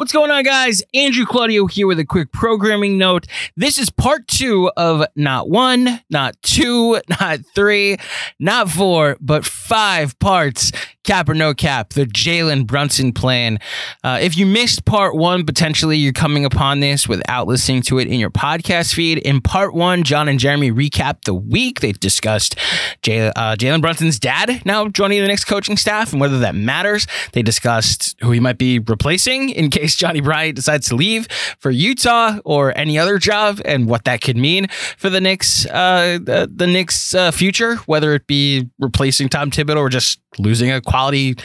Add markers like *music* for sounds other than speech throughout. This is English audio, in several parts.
What's going on, guys? Andrew Claudio here with a quick programming note. This is part two of not one, not two, *laughs* not three, not four, but five parts. Cap or no cap, the Jalen Brunson plan. Uh, if you missed part one, potentially you're coming upon this without listening to it in your podcast feed. In part one, John and Jeremy recapped the week. They discussed uh, Jalen Brunson's dad now joining the next coaching staff and whether that matters. They discussed who he might be replacing in case Johnny Bryant decides to leave for Utah or any other job and what that could mean for the Knicks, uh, the, the Knicks' uh, future, whether it be replacing Tom Thibodeau or just losing a quality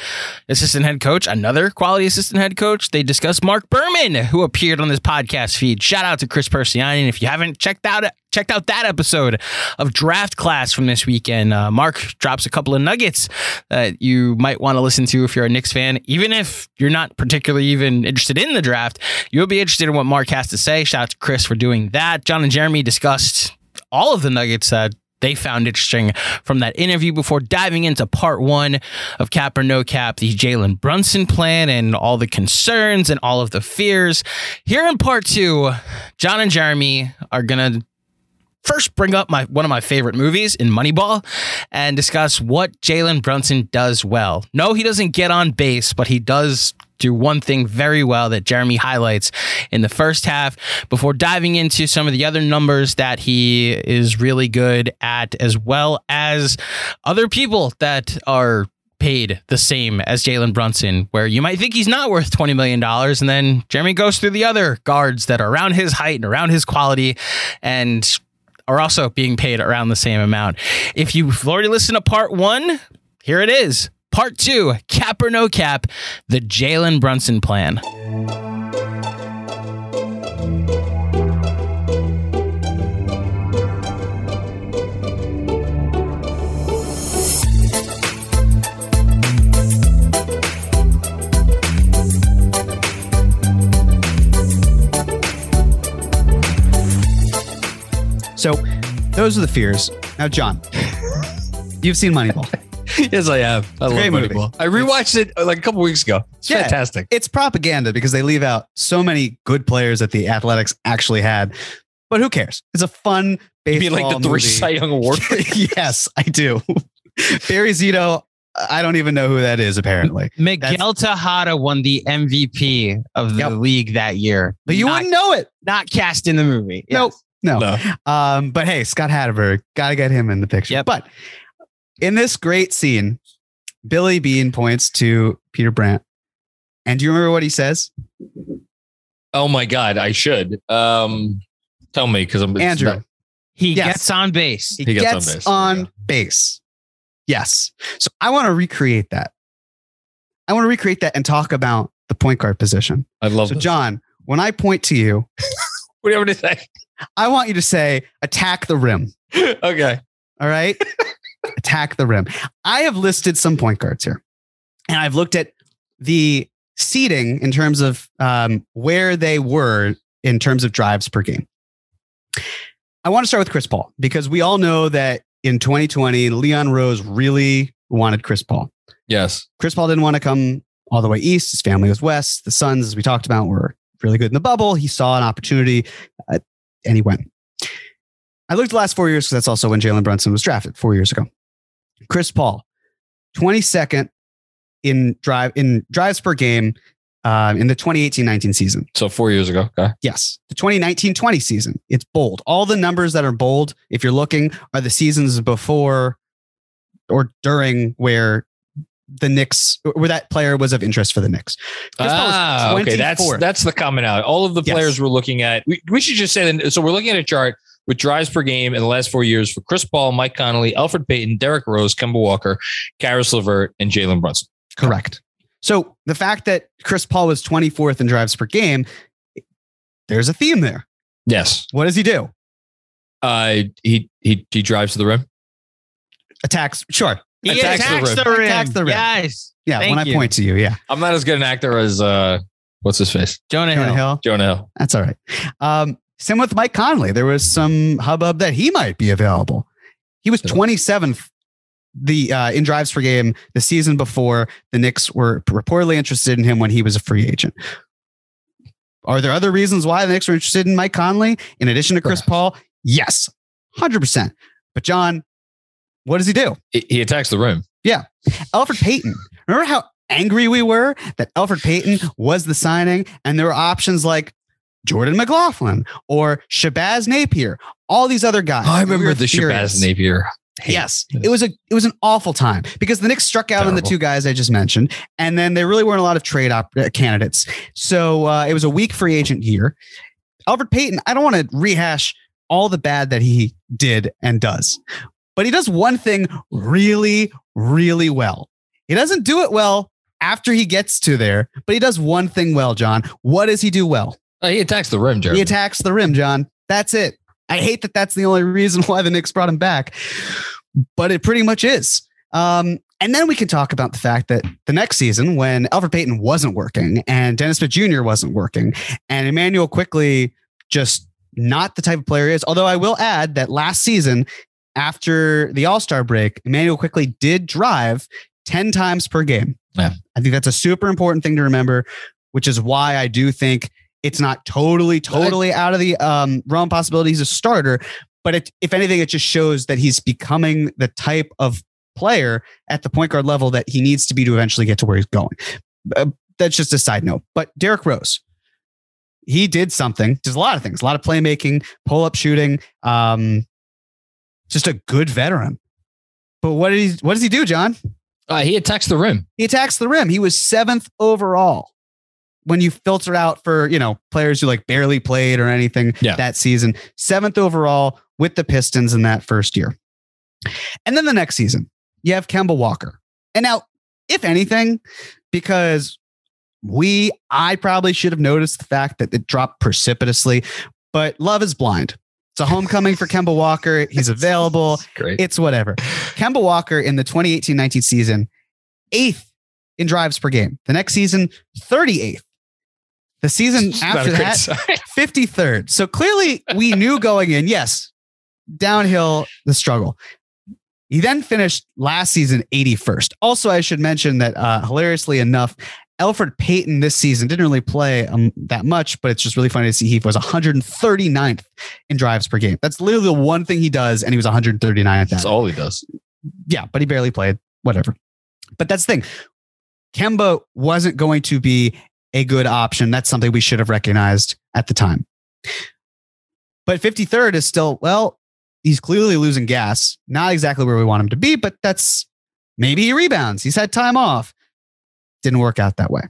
assistant head coach, another quality assistant head coach. They discussed Marc Berman, who appeared on this podcast feed. Shout out to Chris Persiani. And if you haven't checked out checked out that episode of Draft Class from this weekend, uh, Marc drops a couple of nuggets that you might want to listen to if you're a Knicks fan. Even if you're not particularly even interested in the draft, you'll be interested in what Marc has to say. Shout out to Chris for doing that. John and Jeremy discussed all of the nuggets that they found interesting from that interview before diving into part one of Cap or No Cap, the Jalen Brunson plan and all the concerns and all of the fears. Here in part two, John and Jeremy are going to first bring up my one of my favorite movies in Moneyball and discuss what Jalen Brunson does well. No, he doesn't get on base, but he does do one thing very well that Jeremy highlights in the first half before diving into some of the other numbers that he is really good at, as well as other people that are paid the same as Jalen Brunson, where you might think he's not worth $20 million. And then Jeremy goes through the other guards that are around his height and around his quality and are also being paid around the same amount. If you've already listened to part one, here it is. Part two, cap or no cap, the Jalen Brunson plan. So those are the fears. Now, John, you've seen Moneyball. *laughs* yes, I have. I a love great movie. Moneyball. I rewatched it uh, like a couple weeks ago. It's Yeah. fantastic. It's propaganda because they leave out so many good players that the Athletics actually had. But who cares? It's a fun You baseball mean like the three movie. Cy Young Award? *laughs* yes, I do. *laughs* Barry Zito, I don't even know who that is. Apparently, Miguel Tejada won the MVP of the Yep. league that year. but you not, wouldn't know it. not cast in the movie. Nope. No. No. Um, but hey, Scott Hatteberg, got to get him in the picture. Yep. But in this great scene, Billy Beane points to Peter Brand. And do you remember what he says? Oh my God, I should. Um, tell me because I'm Andrew. not- He Yes. gets on base. He, He gets, gets on, on base. base. Yes. So I want to recreate that. I want to recreate that and talk about the point guard position. I love. So, this. John, when I point to you, *laughs* what do you have to say? I want you to say, attack the rim. *laughs* okay. All right. *laughs* Attack the rim. I have listed some point guards here, and I've looked at the seating in terms of um, where they were in terms of drives per game. I want to start with Chris Paul because we all know that in 2020, Leon Rose really wanted Chris Paul. Yes. Chris Paul didn't want to come all the way east. His family was west. The Suns, as we talked about, were really good in the bubble. He saw an opportunity uh, and he went. I looked the last four years because that's also when Jalen Brunson was drafted four years ago. Chris Paul, 22nd in drive in drives per game uh, in the 2018-19 season. So four years ago. Okay. Yes, the 2019-20 season. It's bold. All the numbers that are bold, if you're looking, are the seasons before or during where the Knicks, where that player was of interest for the Knicks. Chris Ah, okay. That's 24th. that's the commonality. All of the Yes. players we're looking at. We, we should just say that. So we're looking at a chart with drives per game in the last four years for Chris Paul, Mike Conley, Elfrid Payton, Derrick Rose, Kemba Walker, Caris LeVert, and Jalen Brunson. Correct. So the fact that Chris Paul was 24th in drives per game, there's a theme there. Yes. What does he do? Uh, he he he drives to the rim. Attacks. Sure. He Attacks the attacks rim. the rim. Attacks the rim. Yes. Yeah. Thank when I point to you, yeah. I'm not as good an actor as uh, what's his face, Jonah, Jonah Hill. Hill. Jonah Hill. That's all right. Um, same with Mike Conley. There was some hubbub that he might be available. He was 27th the uh, in drives per game the season before the Knicks were reportedly interested in him when he was a free agent. Are there other reasons why the Knicks were interested in Mike Conley in addition to Chris Perhaps. Paul? Yes, 100%. But John, what does he do? He, attacks the rim. Yeah, Elfrid Payton. Remember how angry we were that Elfrid Payton was the signing and there were options like Jordan McLaughlin or Shabazz Napier, all these other guys. I remember were the furious. Shabazz Napier. hate. Yes, it was a it was an awful time because the Knicks struck out on the two guys I just mentioned, and then there really weren't a lot of trade op- uh, candidates. So uh, it was a weak free agent year. Elfrid Payton, I don't want to rehash all the bad that he did and does, but he does one thing really, really well. He doesn't do it well after he gets to there, but he does one thing well. John, what does he do well? Oh, he attacks the rim, Jeremy. He attacks the rim, John. That's it. I hate that that's the only reason why the Knicks brought him back, but it pretty much is. Um, and then we can talk about the fact that the next season, when Elfrid Payton wasn't working and Dennis Smith Jr. wasn't working, and Immanuel Quickley just not the type of player he is. Although I will add that last season, after the All Star break, Immanuel Quickley did drive 10 times per game. Yeah. I think that's a super important thing to remember, which is why I do think it's not totally, totally out of the um, realm possibility he's a starter. But it, if anything, it just shows that he's becoming the type of player at the point guard level that he needs to be to eventually get to where he's going. Uh, that's just a side note. But Derrick Rose, he did something, does a lot of things, a lot of playmaking, pull up shooting, um, just a good veteran. But what did he? What does he do, John? Uh, he attacks the rim. He attacks the rim. He was seventh overall when you filter out for you know players who like barely played or anything Yeah. that season. Seventh overall with the Pistons in that first year, and then the next season you have Kemba Walker. And now, if anything, because we, I probably should have noticed the fact that it dropped precipitously, but love is blind. It's a homecoming for Kemba Walker. He's available. *laughs* Great. It's whatever. Kemba Walker in the 2018 19 season, eighth in drives per game. The next season, 38th. The season *laughs* after that, sign. *laughs* 53rd. So clearly we knew going in, yes, downhill the struggle. He then finished last season 81st. Also, I should mention that uh, hilariously enough, Elfrid Payton this season didn't really play um, that much, but it's just really funny to see he was 139th in drives per game. That's literally the one thing he does, and he was 139th. at That's all he does. yeah, but he barely played. Whatever. But that's the thing. Kemba wasn't going to be a good option. That's something we should have recognized at the time. But 53rd is still, well, he's clearly losing gas. Not exactly where we want him to be, but that's maybe he rebounds. He's had time off. Didn't work out that way.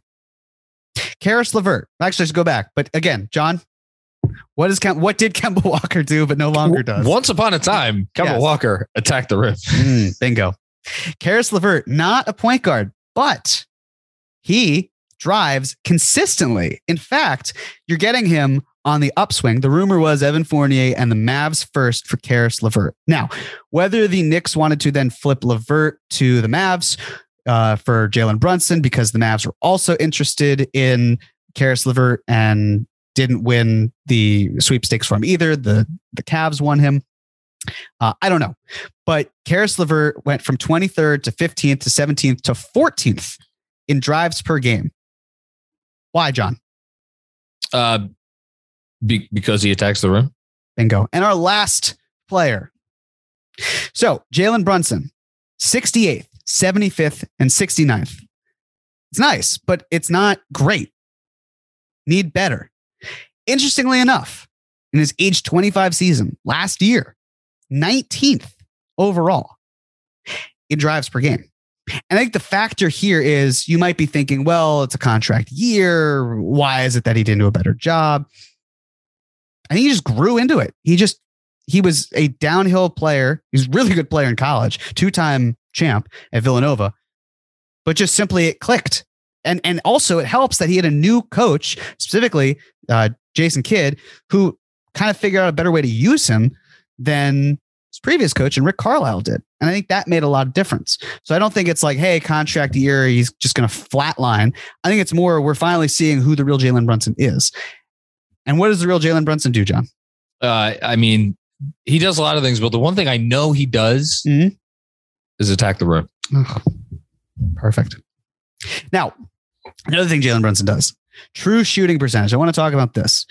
Caris LeVert. Actually, let's go back. But again, John, what is Kem- what did Kemba *laughs* Walker do, but no longer does? Once upon a time, Kemba Yes. Walker attacked the rim. Mm, bingo. Caris LeVert, not a point guard, but he drives consistently. In fact, you're getting him on the upswing. The rumor was Evan Fournier and the Mavs first for Caris LeVert. Now, whether the Knicks wanted to then flip LeVert to the Mavs uh, for Jalen Brunson because the Mavs were also interested in Caris LeVert and didn't win the sweepstakes for him either. The the Cavs won him. Uh, I don't know, but Caris LeVert went from 23rd to 15th to 17th to 14th in drives per game. Why, John? Uh, be, because he attacks the rim. Bingo. And our last player. So Jalen Brunson, 68th, 75th, and 69th. It's nice, but it's not great. Need better. Interestingly enough, in his age 25 season last year, 19th overall in drives per game. And I think the factor here is you might be thinking, well, it's a contract year. Why is it that he didn't do a better job? Think he just grew into it. He just he was a downhill player. He's a really good player in college, two-time champ at Villanova. But just simply it clicked. And and also it helps that he had a new coach, specifically uh, Jason Kidd, who kind of figured out a better way to use him than his previous coach and Rick Carlisle did. And I think that made a lot of difference. So I don't think it's like, hey, contract year, he's just going to flatline. I think it's more we're finally seeing who the real Jalen Brunson is. And what does the real Jalen Brunson do, John? Uh, I mean, he does a lot of things, but the one thing I know he does Mhm. Is attack the rim. Ugh. Perfect. Now, another thing Jalen Brunson does true shooting percentage. I want to talk about this.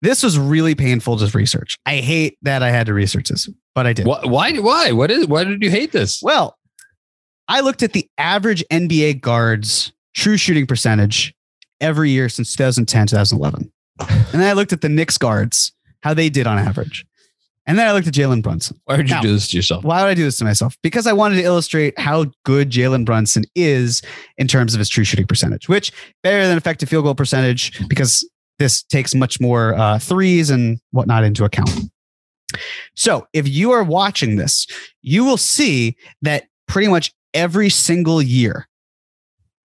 This was really painful to research. I hate that I had to research this, but I did. Why? Why? Why? What is? Why did you hate this? Well, I looked at the average NBA guards true shooting percentage every year since 2010, 2011. And then I looked at the Knicks guards, how they did on average. And then I looked at Jalen Brunson. Why would you Now- do this to yourself? Why would I do this to myself? Because I wanted to illustrate how good Jalen Brunson is in terms of his true shooting percentage, which better than effective field goal percentage because this takes much more uh, threes and whatnot into account. So if you are watching this, you will see that pretty much every single year,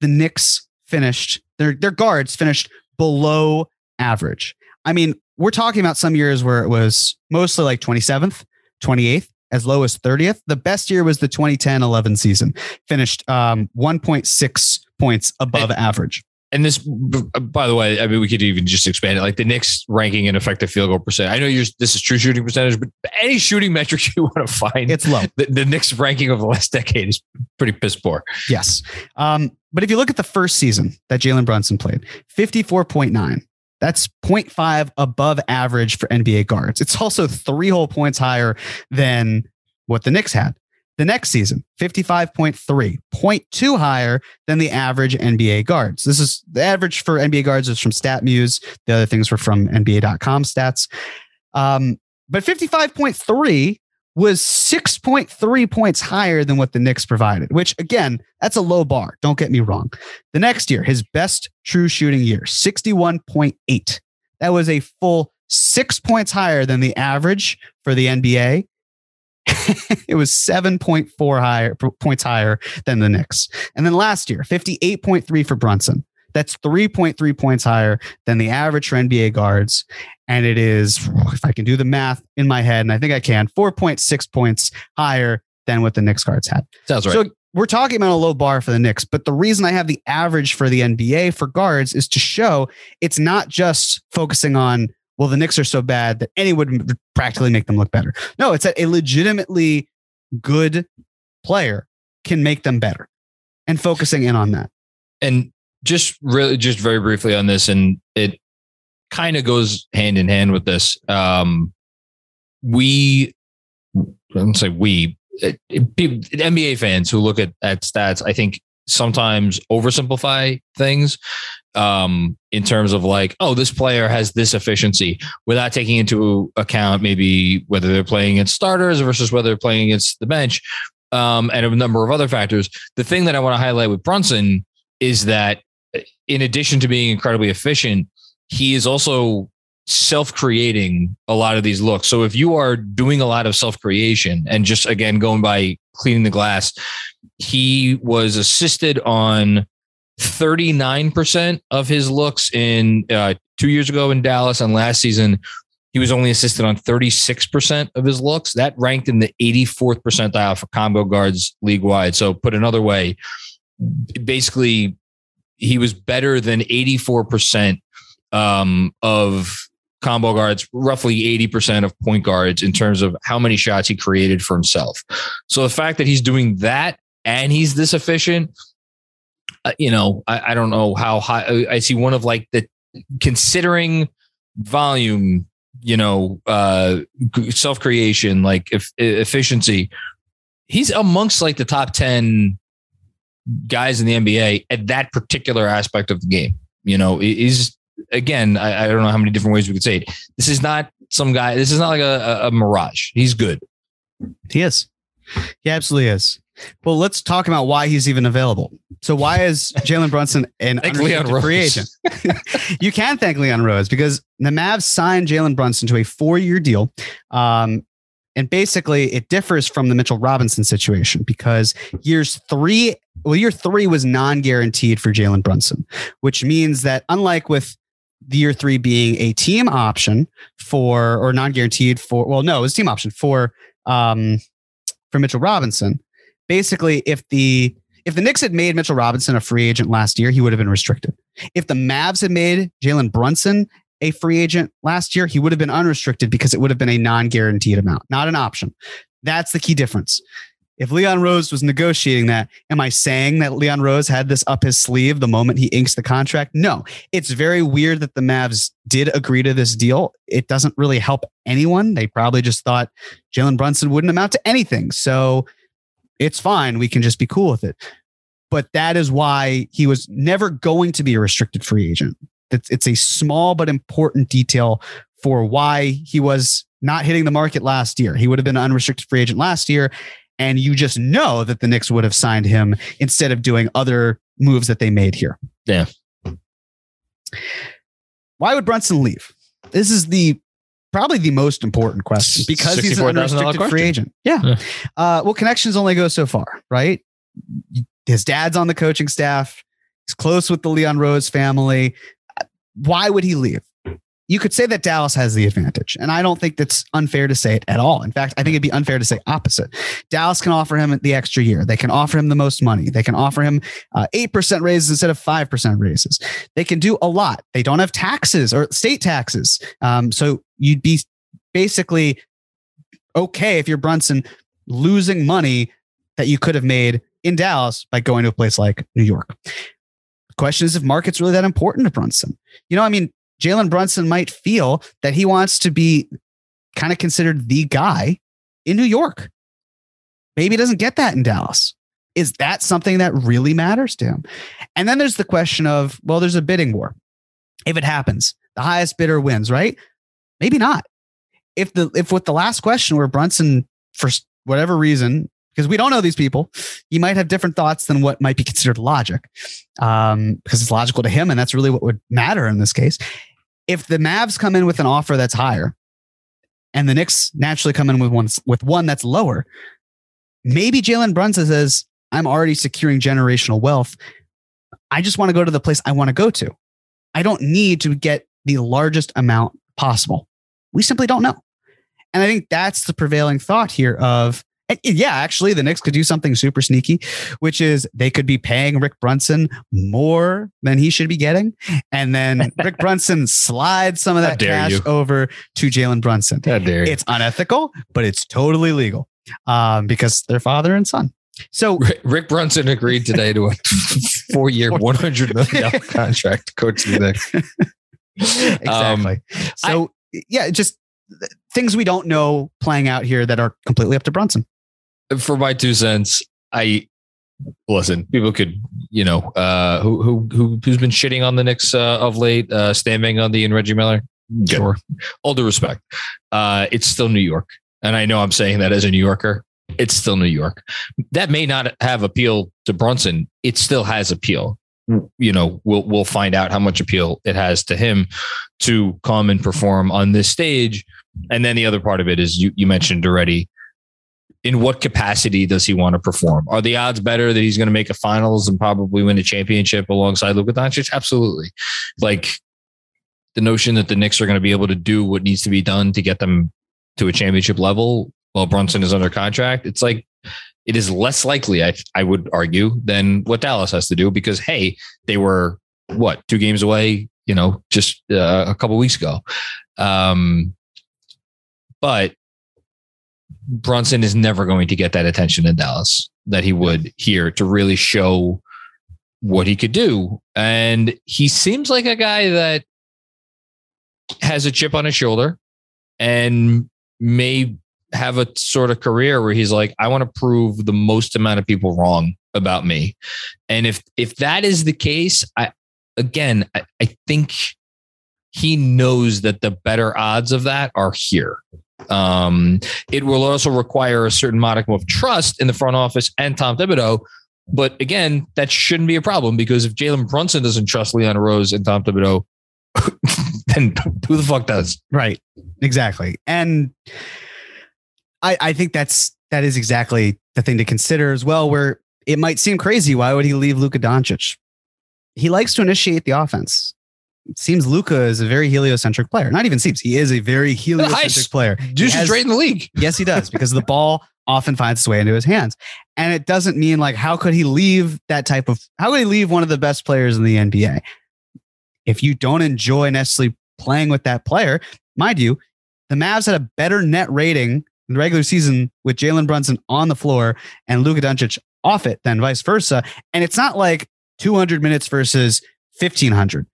the Knicks finished their their guards finished below average. I mean, we're talking about some years where it was mostly like 27th, 28th, as low as 30th. The best year was the 2010 11 season, finished um, 1.6 points above average. And this, by the way, I mean, we could even just expand it. Like the Knicks ranking in effective field goal percent. I know you're, this is true shooting percentage, but any shooting metric you want to find, It's low. the, the Knicks ranking of the last decade is pretty piss poor. Yes. Um, but if you look at the first season that Jalen Brunson played, 54.9. That's 0.5 above average for NBA guards. It's also three whole points higher than what the Knicks had. The next season, 55.3, 0.2 higher than the average NBA guards. This is the average for NBA guards is from StatMuse. The other things were from NBA.com stats. Um, but 55.3 was 6.3 points higher than what the Knicks provided, which again, that's a low bar. Don't get me wrong. The next year, his best true shooting year, 61.8. That was a full six points higher than the average for the NBA. *laughs* it was 7.4 higher points higher than the Knicks. And then last year, 58.3 for Brunson. That's 3.3 points higher than the average for NBA guards. And it is, oh, if I can do the math in my head, and I think I can, 4.6 points higher than what the Knicks guards had. Sounds right. So we're talking about a low bar for the Knicks, but the reason I have the average for the NBA for guards is to show it's not just focusing on, well, the Knicks are so bad that anyone would practically make them look better. No, it's that a legitimately good player can make them better and focusing in on that. and just really just very briefly on this and it kind of goes hand in hand with this. Um we i don't say we it, it- nba fans who look at at stats i think sometimes oversimplify things um in terms of like oh this player has this efficiency without taking into account maybe whether they're playing against starters versus whether they're playing against the bench um and a number of other factors. The thing that i want to highlight with brunson is that in addition to being incredibly efficient, he is also self-creating a lot of these looks. So if you are doing a lot of self-creation and just again going by cleaning the glass, he was assisted on 39% of his looks in uh, two years ago in Dallas and last season. He was only assisted on 36% of his looks. That ranked in the 84th percentile for combo guards league wide. So, put another way, basically, he was better than 84% um, of combo guards, roughly 80% of point guards in terms of how many shots he created for himself. So, the fact that he's doing that and he's this efficient, uh, you know, I, I don't know how high I see one of like the considering volume you know uh self creation like if, efficiency he's amongst like the top 10 guys in the nba at that particular aspect of the game you know he's again I, I don't know how many different ways we could say it this is not some guy this is not like a, a mirage he's good he is he absolutely is well, let's talk about why he's even available. So, why is *laughs* Jalen Brunson an free agent? you can thank Leon Rose because the Mavs signed Jalen Brunson to a four-year deal. Um, and basically, it differs from the Mitchell Robinson situation because years three, well, year three was non-guaranteed for Jalen Brunson, which means that unlike with the year three being a team option for or non-guaranteed for, well, no, it was team option for um, for Mitchell Robinson basically if the if the Knicks had made Mitchell Robinson a free agent last year, he would have been restricted. If the Mavs had made Jalen Brunson a free agent last year, he would have been unrestricted because it would have been a non-guaranteed amount, not an option. That's the key difference. If Leon Rose was negotiating that, am I saying that Leon Rose had this up his sleeve the moment he inks the contract? No. It's very weird that the Mavs did agree to this deal. It doesn't really help anyone. They probably just thought Jalen Brunson wouldn't amount to anything. So it's fine. We can just be cool with it. But that is why he was never going to be a restricted free agent. It's, it's a small but important detail for why he was not hitting the market last year. He would have been an unrestricted free agent last year. And you just know that the Knicks would have signed him instead of doing other moves that they made here. Yeah. Why would Brunson leave? This is the probably the most important question because he's an unrestricted free agent. Yeah. yeah. Uh, well, connections only go so far, right? His dad's on the coaching staff. He's close with the Leon Rose family. Why would he leave? You could say that Dallas has the advantage, and I don't think that's unfair to say it at all. In fact, I think it'd be unfair to say opposite. Dallas can offer him the extra year. They can offer him the most money. They can offer him uh, eight percent raises instead of five percent raises. They can do a lot. They don't have taxes or state taxes, um, so you'd be basically okay if you're Brunson losing money that you could have made in Dallas by going to a place like New York. The question is if market's really that important to Brunson. You know, I mean, Jalen Brunson might feel that he wants to be kind of considered the guy in New York. Maybe he doesn't get that in Dallas. Is that something that really matters to him? And then there's the question of, well, there's a bidding war. If it happens, the highest bidder wins, right? Maybe not. If the if with the last question where Brunson for whatever reason because we don't know these people, you might have different thoughts than what might be considered logic, um, because it's logical to him, and that's really what would matter in this case. If the Mavs come in with an offer that's higher, and the Knicks naturally come in with one with one that's lower, maybe Jalen Brunson says, "I'm already securing generational wealth. I just want to go to the place I want to go to. I don't need to get the largest amount possible." We simply don't know. And I think that's the prevailing thought here of yeah, actually, the Knicks could do something super sneaky, which is they could be paying Rick Brunson more than he should be getting. And then *laughs* Rick Brunson slides some of that cash you. over to Jalen Brunson. How dare you. It's unethical, but it's totally legal um, because they're father and son. So *laughs* Rick, Brunson agreed today to a *laughs* four year, $100 million contract to coach the Knicks. exactly. Um, so yeah, just things we don't know playing out here that are completely up to Brunson. For my two cents, I listen. People could, you know, uh, who who who who's been shitting on the Knicks uh, of late, uh, Stan Van Gundy and Reggie Miller. Good. Sure, all due respect, uh, it's still New York, and I know I'm saying that as a New Yorker. It's still New York. That may not have appeal to Brunson. It still has appeal you know we'll we'll find out how much appeal it has to him to come and perform on this stage and then the other part of it is you you mentioned already in what capacity does he want to perform? Are the odds better that he's going to make a finals and probably win a championship alongside Luka Doncic? Absolutely. Like the notion that the Knicks are going to be able to do what needs to be done to get them to a championship level while Brunson is under contract, it's like it is less likely, I, I would argue, than what Dallas has to do because, hey, they were what, two games away, you know, just uh, a couple weeks ago. Um, but Brunson is never going to get that attention in Dallas that he would here to really show what he could do. And he seems like a guy that has a chip on his shoulder and may have a sort of career where he's like, I want to prove the most amount of people wrong about me. And if if that is the case, I again, I, I think he knows that the better odds of that are here. Um, it will also require a certain modicum of trust in the front office and Tom Thibodeau. But again, that shouldn't be a problem because if Jalen Brunson doesn't trust Leon Rose and Tom Thibodeau, *laughs* then who the fuck does? Right. Exactly. And I, I think that's that is exactly the thing to consider as well, where it might seem crazy. Why would he leave Luka Doncic? He likes to initiate the offense. Seems Luka is a very heliocentric player. Not even seems he is a very *laughs* heliocentric player. Dude's just great in the league. *laughs* Yes, he does because the ball often finds its way into his hands. And it doesn't mean like how could he leave that type of how could he leave one of the best players in the NBA? If you don't enjoy necessarily playing with that player, mind you, the Mavs had a better net rating in the regular season with Jalen Brunson on the floor and Luka Doncic off it than vice versa. And it's not like 200 minutes versus 1500.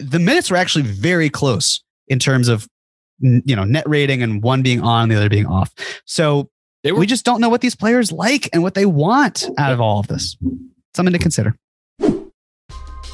The minutes were actually very close in terms of you know net rating and one being on the other being off. So were, we just don't know what these players like and what they want out of all of this. Something to consider.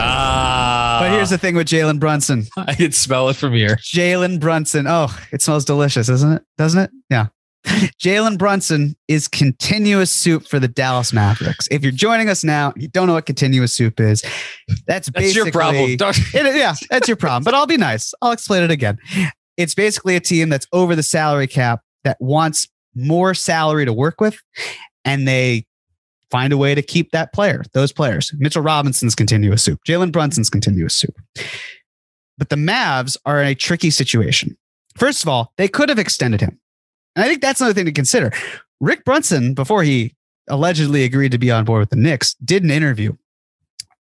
Ah. But here's the thing with Jalen Brunson. *laughs* I can smell it from here. Jalen Brunson. Oh, it smells delicious, isn't it? Doesn't it? Yeah. *laughs* Jalen Brunson is continuous soup for the Dallas Mavericks. If you're joining us now, you don't know what continuous soup is. That's That's basically your problem. *laughs* It- yeah, that's your problem. But I'll be nice. I'll explain it again. It's basically a team that's over the salary cap that wants more salary to work with, and they find a way to keep that player, those players. Mitchell Robinson's continuous soup, Jalen Brunson's continuous soup. But the Mavs are in a tricky situation. First of all, they could have extended him. And I think that's another thing to consider. Rick Brunson, before he allegedly agreed to be on board with the Knicks, did an interview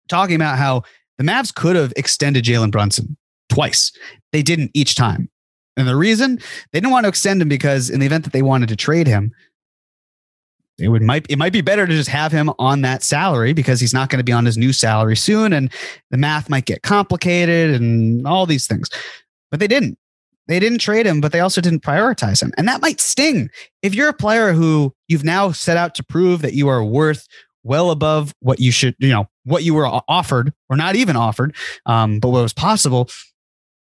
talking about how the Mavs could have extended Jalen Brunson twice. They didn't each time. And the reason they didn't want to extend him because in the event that they wanted to trade him, it would might it might be better to just have him on that salary because he's not going to be on his new salary soon and the math might get complicated and all these things. But they didn't. They didn't trade him, but they also didn't prioritize him. And that might sting. If you're a player who you've now set out to prove that you are worth well above what you should, you know, what you were offered or not even offered, um, but what was possible,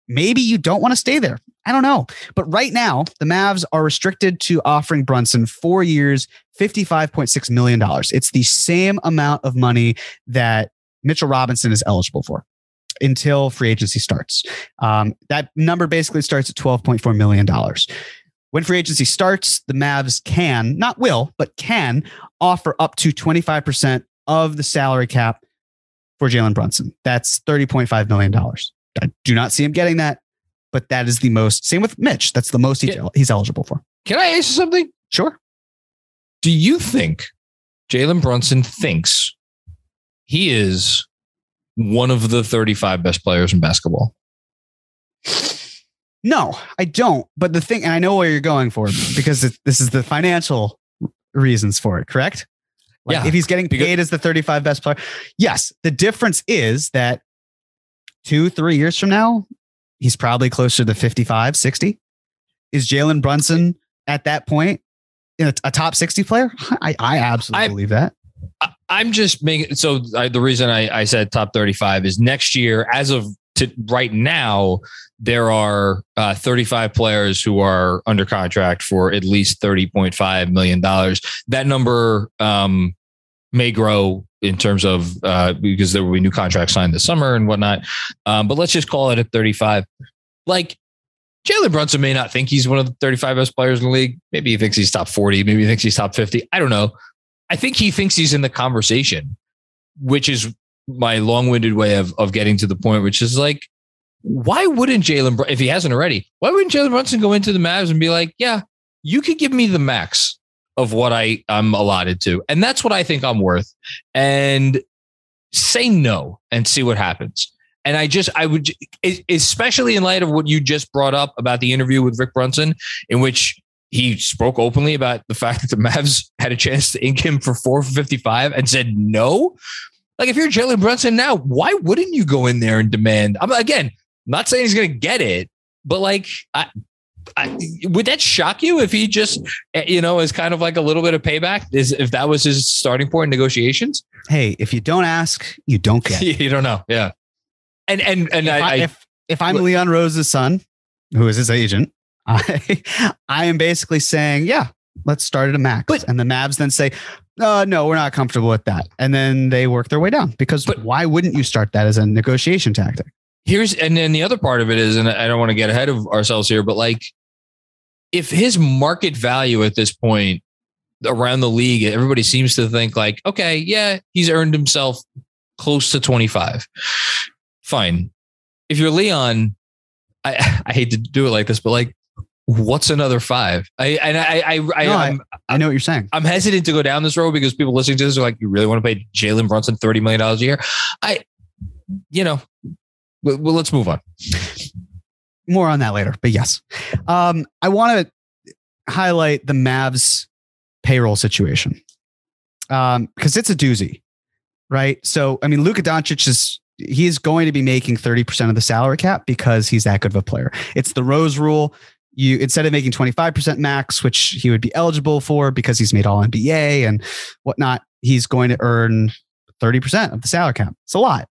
maybe you don't want to stay there. I don't know. But right now, the Mavs are restricted to offering Brunson four years, $55.6 million. It's the same amount of money that Mitchell Robinson is eligible for until free agency starts. Um, that number basically starts at $12.4 million. When free agency starts, the Mavs can, not will, but can offer up to 25% of the salary cap for Jalen Brunson. That's $30.5 million. I do not see him getting that, but that is the most. Same with Mitch. That's the most he's, Yeah. he's eligible for. Can I ask you something? Sure. Do you think Jalen Brunson thinks he is one of the 35 best players in basketball? No, I don't. But the thing, and I know where you're going for because it, this is the financial reasons for it, correct? Like Yeah, If he's getting because- paid as the 35 best player. Yes. The difference is that two, three years from now, he's probably closer to 55, 60. Is Jalen Brunson at that point in a, a top 60 player? I, I absolutely I- believe that. I- I'm just making so I, the reason I, I said top 35 is next year, as of to right now, there are uh, 35 players who are under contract for at least 30.5 million dollars. That number um, may grow in terms of uh, because there will be new contracts signed this summer and whatnot. Um, but let's just call it at 35. Like Jalen Brunson may not think he's one of the 35 best players in the league. Maybe he thinks he's top 40. Maybe he thinks he's top 50. I don't know. I think he thinks he's in the conversation, which is my long-winded way of of getting to the point, which is like, why wouldn't Jalen, if he hasn't already, why wouldn't Jalen Brunson go into the Mavs and be like, yeah, you could give me the max of what I I'm allotted to, and that's what I think I'm worth, and say no and see what happens. And I just, I would, especially in light of what you just brought up about the interview with Rick Brunson, in which he spoke openly about the fact that the Mavs had a chance to ink him for four for 55 and said no. Like, if you're Jalen Brunson now, why wouldn't you go in there and demand? I'm again, not saying he's going to get it, but like, I, I, would that shock you if he just, eh, you know, is kind of like a little bit of payback? Is if that was his starting point in negotiations? Hey, if you don't ask, you don't get. *laughs* you don't know. Yeah. And, and, and if, I, I, I if if I'm Look- Leon Rose's son, who is his agent, *laughs* I I am basically saying, yeah, let's start at a max. But- and the Mavs then say, uh, no, we're not comfortable with that, and then they work their way down because But- why wouldn't you start that as a negotiation tactic? here's and then the other part of it is and i don't want to get ahead of ourselves here but like if his market value at this point around the league everybody seems to think like okay yeah he's earned himself close to 25 fine if you're leon i *laughs* i hate to do it like this but like what's another five i and i i, I No, I- I'm, I know what you're saying. I'm hesitant to go down this road because people listening to this are like, you really want to pay Jalen Brunson $30 million a year? I, you know, well, let's move on. More on that later, but yes, um, I want to highlight the Mavs payroll situation um, because it's a doozy, right? So, I mean, Luka Doncic is he's going to be making 30% of the salary cap because he's that good of a player. It's the Rose rule. You instead of making 25% max, which he would be eligible for because he's made all NBA and whatnot, he's going to earn 30% of the salary cap. It's a lot.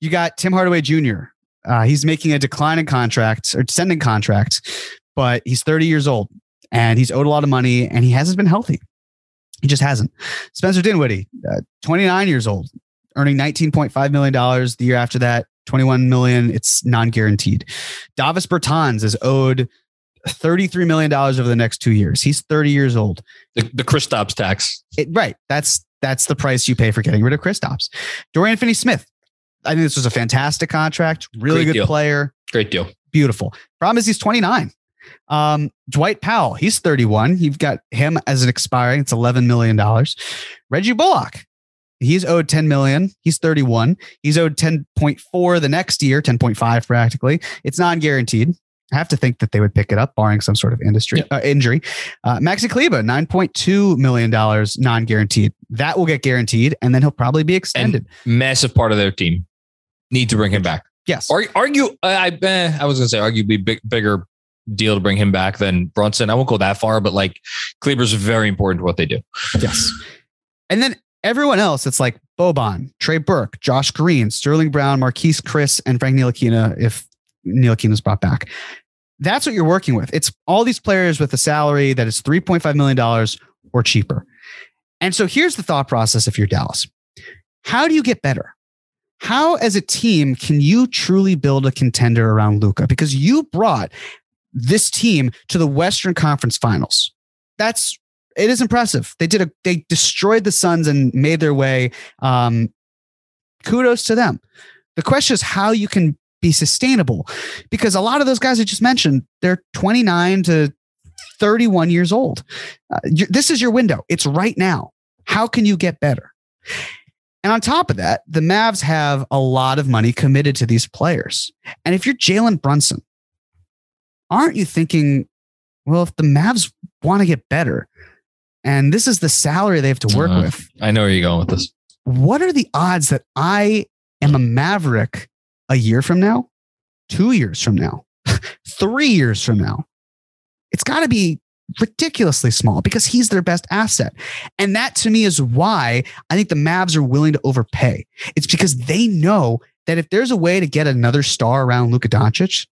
You got Tim Hardaway Jr. Uh, he's making a declining contract or descending contract, but he's 30 years old. and he's owed a lot of money and he hasn't been healthy. He just hasn't. Spencer Dinwiddie, uh, 29 years old, earning $19.5 million the year after that, 21 million. It's non-guaranteed. Davis Bertans is owed $33 million over the next two years. He's 30 years old. The, the Kristaps tax. It, right. That's that's the price you pay for getting rid of Chris Kristaps. Dorian Finney Smith. I think this was a fantastic contract. Really Great good deal. player. Great deal. Beautiful. Problem is he's 29. Um, Dwight Powell, he's 31. You've got him as an expiring. It's 11 million dollars. Reggie Bullock, he's owed 10 million. He's 31. He's owed 10.4 the next year, 10.5 practically. It's non-guaranteed. I have to think that they would pick it up, barring some sort of industry uh, injury. Uh, Maxi Kleber, nine point two million dollars non-guaranteed. That will get guaranteed, and then he'll probably be extended. Massive part of their team. Need to bring him back. yes, Argue, argue I eh, I was gonna say arguably big, bigger deal to bring him back than Brunson. I won't go that far, but like Kleber's very important to what they do. yes. And then everyone else, it's like Boban, Trey Burke, Josh Green, Sterling Brown, Marquese Chriss, and Frank Ntilikina if Ntilikina is brought back. That's what you're working with. It's all these players with a salary that is $3.5 million or cheaper. And so here's the thought process if you're Dallas. How do you get better? How, as a team, can you truly build a contender around Luka? Because you brought this team to the Western Conference Finals. That's it is impressive. They did a they destroyed the Suns and made their way. Um, kudos to them. The question is how you can be sustainable because a lot of those guys I just mentioned, they're 29 to 31 years old. Uh, this is your window. It's right now. How can you get better? And on top of that, the Mavs have a lot of money committed to these players. And if you're Jalen Brunson, aren't you thinking, well, if the Mavs want to get better, and this is the salary they have to work Uh-huh. with, I know where you're going with this. what are the odds that I am a Maverick a year from now, two years from now, *laughs* three years from now? It's got to be ridiculously small because he's their best asset. And that to me is why I think the Mavs are willing to overpay. It's because they know that if there's a way to get another star around Luka Doncic,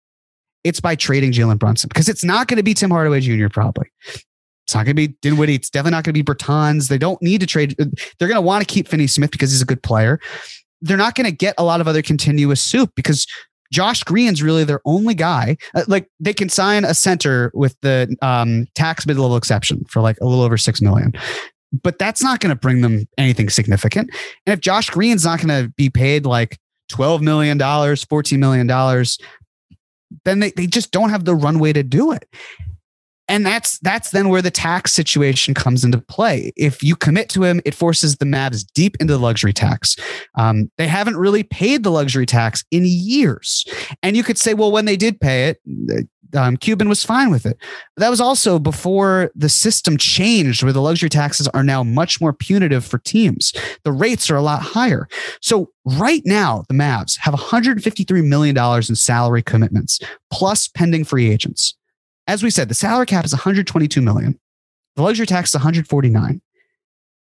it's by trading Jalen Brunson because it's not going to be Tim Hardaway Jr. probably. It's not going to be Dinwiddie. It's definitely not going to be Bertans. They don't need to trade. They're going to want to keep Finney Smith because he's a good player. They're not going to get a lot of other continuous soup because Josh Green's really their only guy. Uh, like they can sign a center with the um, tax mid level exception for like a little over six million, but that's not going to bring them anything significant. And if Josh Green's not going to be paid like twelve million dollars, fourteen million dollars, then they, they just don't have the runway to do it. And that's that's then where the tax situation comes into play. If you commit to him, it forces the Mavs deep into the luxury tax. Um, they haven't really paid the luxury tax in years. And you could say, well, when they did pay it, um, Cuban was fine with it. That was also before the system changed, where the luxury taxes are now much more punitive for teams. The rates are a lot higher. So right now, the Mavs have 153 million dollars in salary commitments plus pending free agents. As we said, the salary cap is 122 million. The luxury tax is 149.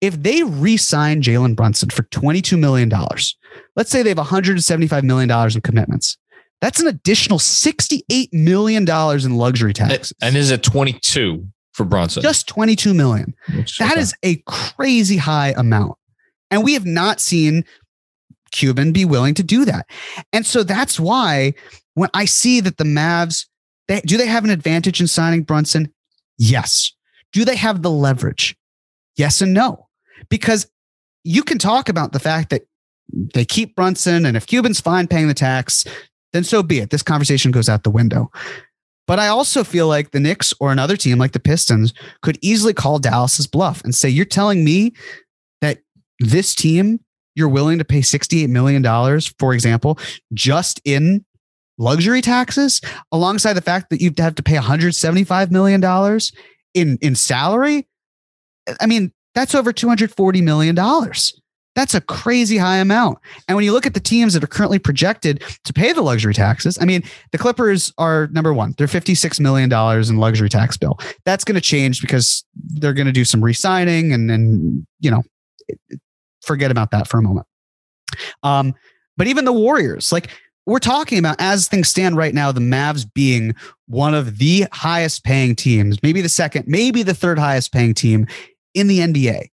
If they re-sign Jalen Brunson for 22 million dollars, let's say they have 175 million dollars in commitments. That's an additional 68 million dollars in luxury taxes. And is at 22 for Brunson? just 22 million. Which- That okay. is a crazy high amount. And we have not seen Cuban be willing to do that. And so that's why when I see that the Mavs, they, do they have an advantage in signing Brunson? Yes. Do they have the leverage? Yes and no. Because you can talk about the fact that they keep Brunson, and if Cuban's fine paying the tax, then so be it. This conversation goes out the window. But I also feel like the Knicks or another team like the Pistons could easily call Dallas's bluff and say, You're telling me that this team, you're willing to pay $68 million, for example, just in luxury taxes, alongside the fact that you'd have to pay $175 million in, in salary? I mean, that's over $240 million. That's a crazy high amount. And when you look at the teams that are currently projected to pay the luxury taxes, I mean, the Clippers are number one. They're $56 million in luxury tax bill. That's going to change because they're going to do some re-signing and, then you know, forget about that for a moment. Um, but even the Warriors, like we're talking about as things stand right now, the Mavs being one of the highest paying teams, maybe the second, maybe the third highest paying team in the NBA.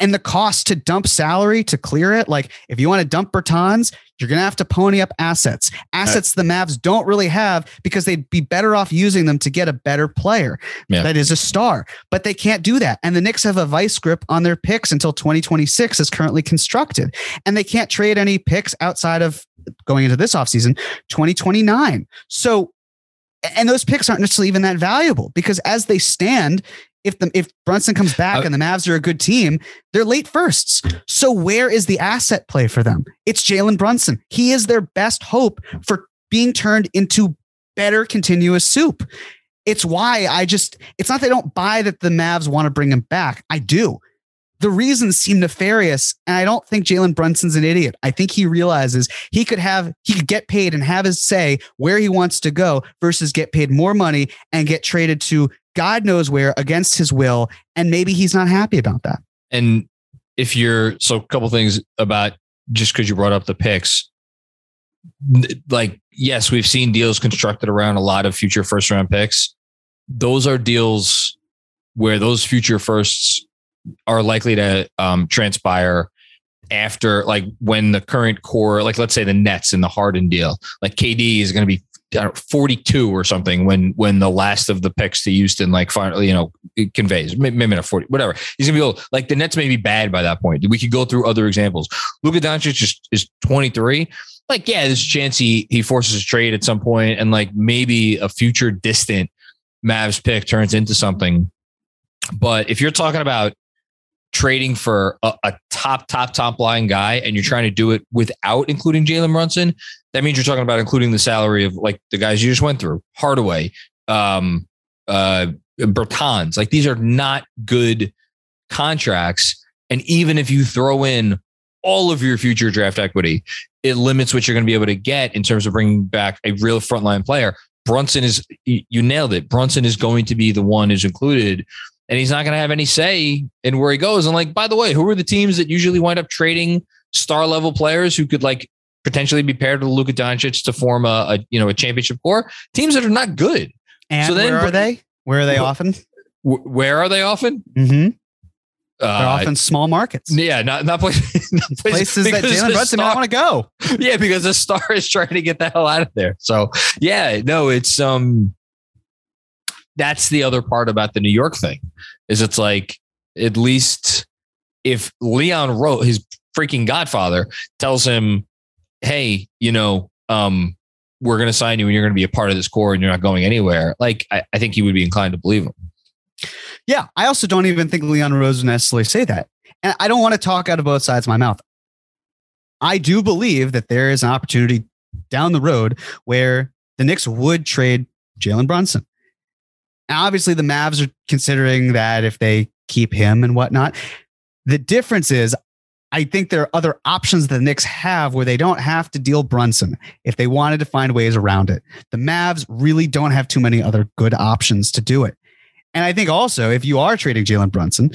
And the cost to dump salary to clear it, like if you want to dump Bertans, you're going to have to pony up assets. Assets the Mavs don't really have because they'd be better off using them to get a better player Yeah. that is a star. But they can't do that. And the Knicks have a vice grip on their picks until 2026 is currently constructed. And they can't trade any picks outside of going into this offseason, 2029. So, and those picks aren't necessarily even that valuable because as they stand, if the if Brunson comes back I- and the Mavs are a good team, they're late firsts. So where is the asset play for them? It's Jalen Brunson. He is their best hope for being turned into better continuous soup. It's why I just it's not they don't buy that the Mavs want to bring him back. I do. The reasons seem nefarious, and I don't think Jalen Brunson's an idiot. I think he realizes he could have he could get paid and have his say where he wants to go versus get paid more money and get traded to God knows where against his will, and maybe he's not happy about that. And if you're so a couple things about just because you brought up the picks, like yes, we've seen deals constructed around a lot of future first round picks. Those are deals where those future firsts are likely to um, transpire after like when the current core, like let's say the Nets and the Harden deal, like KD is going to be know, 42 or something when when the last of the picks to Houston like finally you know conveys maybe not 40 whatever. He's gonna be old like the Nets may be bad by that point. We could go through other examples. Luka Doncic is, is 23 like yeah there's a chance he he forces a trade at some point and like maybe a future distant Mavs pick turns into something. But if you're talking about trading for a, a top top top line guy and you're trying to do it without including Jalen Brunson that means you're talking about including the salary of like the guys you just went through, Hardaway, um, uh, Bertans. Like these are not good contracts. And even if you throw in all of your future draft equity, it limits what you're going to be able to get in terms of bringing back a real frontline player. Brunson is, you nailed it. Brunson is going to be the one who's included, and he's not going to have any say in where he goes. And like, by the way, who are the teams that usually wind up trading star level players who could like potentially be paired with Luka Doncic to form a, a you know a championship core? Teams that are not good. And So then- where are they? Where are they Wh- often? Wh- where are they often? Mm-hmm. Uh, They're often small markets. Yeah, not not places, *laughs* not Places that because Jalen Brunson star- want to go. *laughs* yeah, because the star is trying to get the hell out of there. So yeah, no, it's um that's the other part about the New York thing is it's like at least if Leon Rose his freaking godfather tells him, Hey, you know, um, we're gonna sign you and you're gonna be a part of this core and you're not going anywhere, like I, I think he would be inclined to believe him. Yeah, I also don't even think Leon Rose would necessarily say that. And I don't want to talk out of both sides of my mouth. I do believe that there is an opportunity down the road where the Knicks would trade Jalen Brunson. And obviously, the Mavs are considering that if they keep him and whatnot. The difference is, I think there are other options the Knicks have where they don't have to deal Brunson if they wanted to find ways around it. The Mavs really don't have too many other good options to do it. And I think also, if you are trading Jalen Brunson,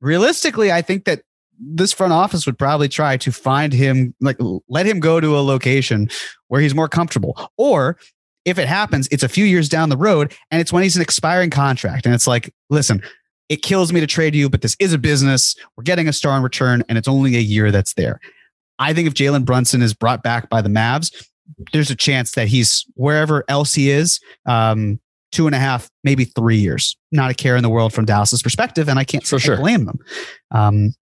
realistically, I think that this front office would probably try to find him, like let him go to a location where he's more comfortable. Or if it happens, it's a few years down the road and it's when he's an expiring contract. And it's like, listen, it kills me to trade you, but this is a business. We're getting a star in return, and it's only a year that's there. I think if Jalen Brunson is brought back by the Mavs, there's a chance that he's wherever else he is, um, two and a half, maybe three years. Not a care in the world from Dallas's perspective, and I can't For sure. blame them. Um,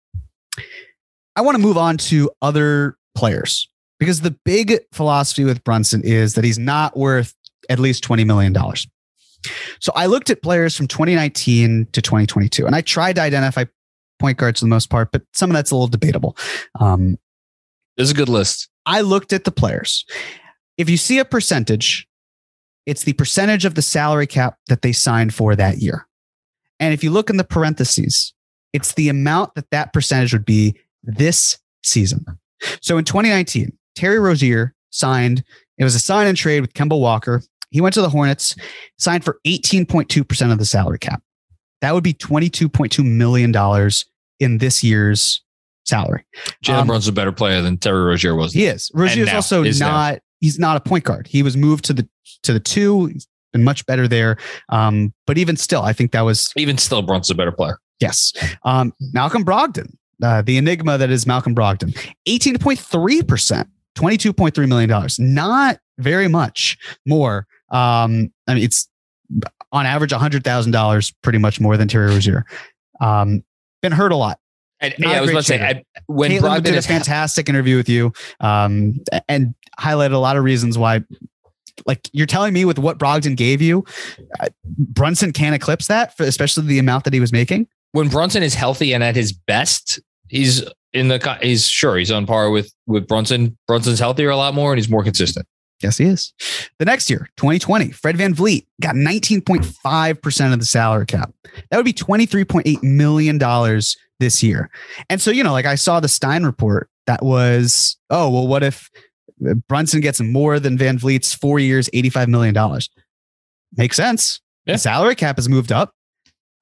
I want to move on to other players because the big philosophy with Brunson is that he's not worth at least $20 million. So I looked at players from 2019 to 2022, and I tried to identify point guards for the most part, but some of that's a little debatable. Um, This is a good list. I looked at the players. If you see a percentage, it's the percentage of the salary cap that they signed for that year. And if you look in the parentheses, it's the amount that that percentage would be this season. So in 2019, Terry Rozier signed, it was a sign and trade with Kemba Walker. He went to the Hornets, signed for 18.2% of the salary cap. That would be $22.2 million in this year's salary. Jalen Um, Brunson's a better player than Terry Rozier was. He is. Rozier's now, also is now. not. He's not a point guard. He was moved to the to the two. He's been much better there. Um, but even still, I think that was Even still, Brunson's a better player. yes. Um, Malcolm Brogdon, uh, the enigma that is Malcolm Brogdon, eighteen point three percent, twenty two point three million dollars. Not very much more. Um, I mean, it's on average hundred thousand dollars, pretty much more than Terry Rozier. Um, been hurt a lot. And, yeah, I was about to say. I, when Caitlin Brogdon did a fantastic interview with you um, and highlighted a lot of reasons why. Like you're telling me with what Brogdon gave you, uh, Brunson can't eclipse that, for especially the amount that he was making. when Brunson is healthy and at his best, he's in the he's sure he's on par with with Brunson. Brunson's healthier a lot more and he's more consistent. Yes, he is. The next year, 2020, Fred VanVleet got 19.5% of the salary cap. That would be $23.8 million this year. And so, you know, like I saw the Stein report that was, oh, well, what if Brunson gets more than VanVleet's four years, $85 million? Makes sense. Yeah. The salary cap has moved up.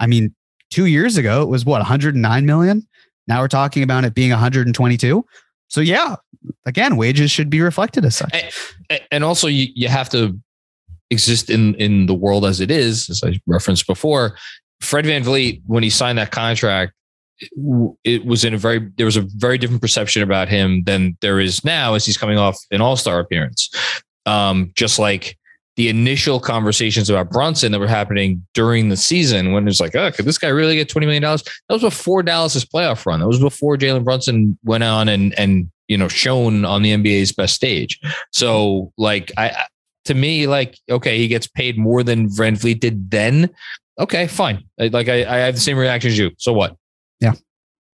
I mean, two years ago, it was what, 109 million? Now we're talking about it being 122. So, yeah, again, wages should be reflected as such. A- And also you, you have to exist in in the world as it is, as I referenced before. Fred VanVleet, when he signed that contract, it was in a very there was a very different perception about him than there is now as he's coming off an all-star appearance. Um, just like the initial conversations about Brunson that were happening during the season when it's like, oh, could this guy really get $20 million? That was before Dallas's playoff run. That was before Jalen Brunson went on and and you know shown on the NBA's best stage. So like I to me, like, okay, he gets paid more than Van did then. Okay, fine. Like I, I have the same reaction as you. So what? Yeah.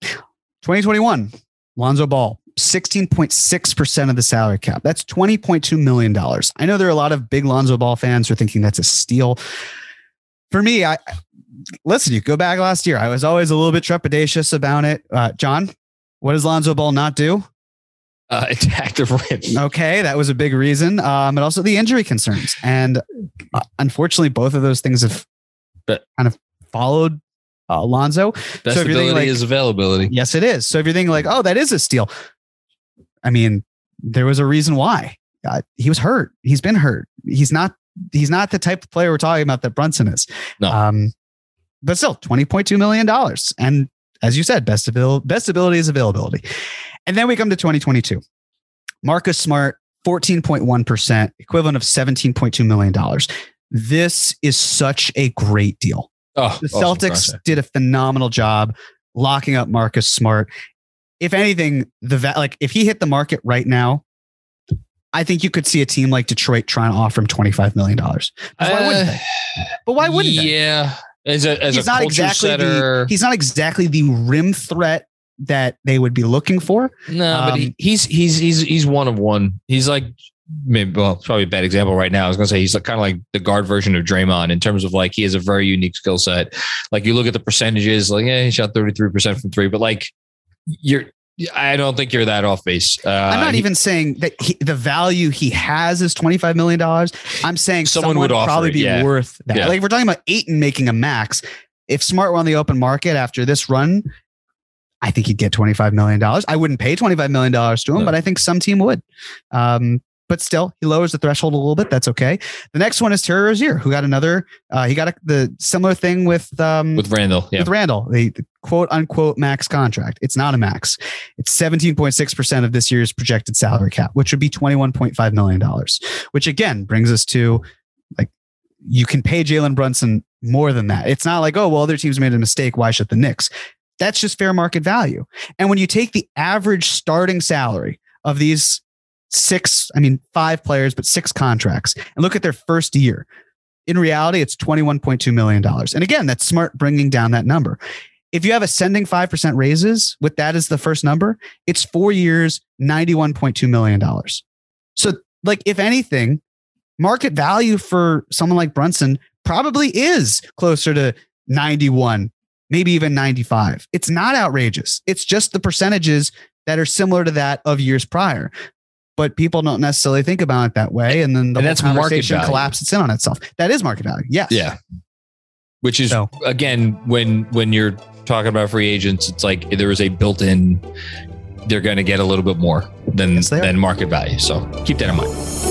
2021, Lonzo Ball, 16.6% of the salary cap. That's $20.2 million. I know there are a lot of big Lonzo Ball fans who are thinking that's a steal. For me, I listen, you go back last year. I was always a little bit trepidatious about it. Uh, John, what does Lonzo Ball not do? Uh, attack the rim. Okay, that was a big reason. Um, but also the injury concerns. And uh, unfortunately, both of those things have But- kind of followed uh, Lonzo. Best So if you're thinking, ability like- is availability. Yes, it is. So if you're thinking like, oh, that is a steal, I mean, there was a reason why. Uh, he was hurt. He's been hurt. He's not. He's not the type of player we're talking about that Brunson is. No. Um, but still, twenty point two million dollars, and as you said, best abil- best ability is availability. And then we come to 2022. Marcus Smart, 14.1%, equivalent of $17.2 million. This is such a great deal. Oh, The Celtics did a phenomenal job locking up Marcus Smart. If anything, the va- like if he hit the market right now, I think you could see a team like Detroit trying to offer him twenty five million dollars. Why wouldn't Uh, they? But why wouldn't they? Yeah, as a as He's not exactly setter. the he's not exactly the rim threat that they would be looking for. No, but Um, he, he's he's he's he's one of one. He's like maybe well, it's probably a bad example right now. I was gonna say he's like kind of like the guard version of Draymond in terms of like he has a very unique skill set. Like you look at the percentages, like yeah, he shot thirty three percent from three, but like you're. I don't think you're that off base. Uh, I'm not he- even saying that he, the value he has is twenty five million dollars. I'm saying Someone someone, would probably it, be yeah. worth that. Yeah. Like if we're talking about Ayton making a max, if Smart were on the open market after this run, I think he'd get twenty five million dollars. I wouldn't pay twenty five million dollars to him, No. but I think some team would. Um, but still, he lowers the threshold a little bit. That's okay. The next one is Terry Rozier, who got another. Uh, he got a, the similar thing with um, with Randle. Yeah, with Randle, the, the quote unquote max contract. It's not a max. It's 17.6% of this year's projected salary cap, which would be $21.5 million, which again brings us to like, you can pay Jalen Brunson more than that. It's not like, oh, well, other teams made a mistake. Why should the Knicks? That's just fair market value. And when you take the average starting salary of these six, I mean, five players, but six contracts, and look at their first year, in reality, it's $21.2 million. And again, that's smart bringing down that number. If you have ascending 5% raises with that as the first number, it's four years, $91.2 million. So, like, if anything, market value for someone like Brunson probably is closer to 91, maybe even 95. It's not outrageous. It's just the percentages that are similar to that of years prior. But people don't necessarily think about it that way. And then the And that's market conversation collapses in on itself. That is market value. Yes. yeah. Which is So- again when when you're talking about free agents, it's like there is a built-in. They're going to get a little bit more than Yes, than market value. So keep that in mind.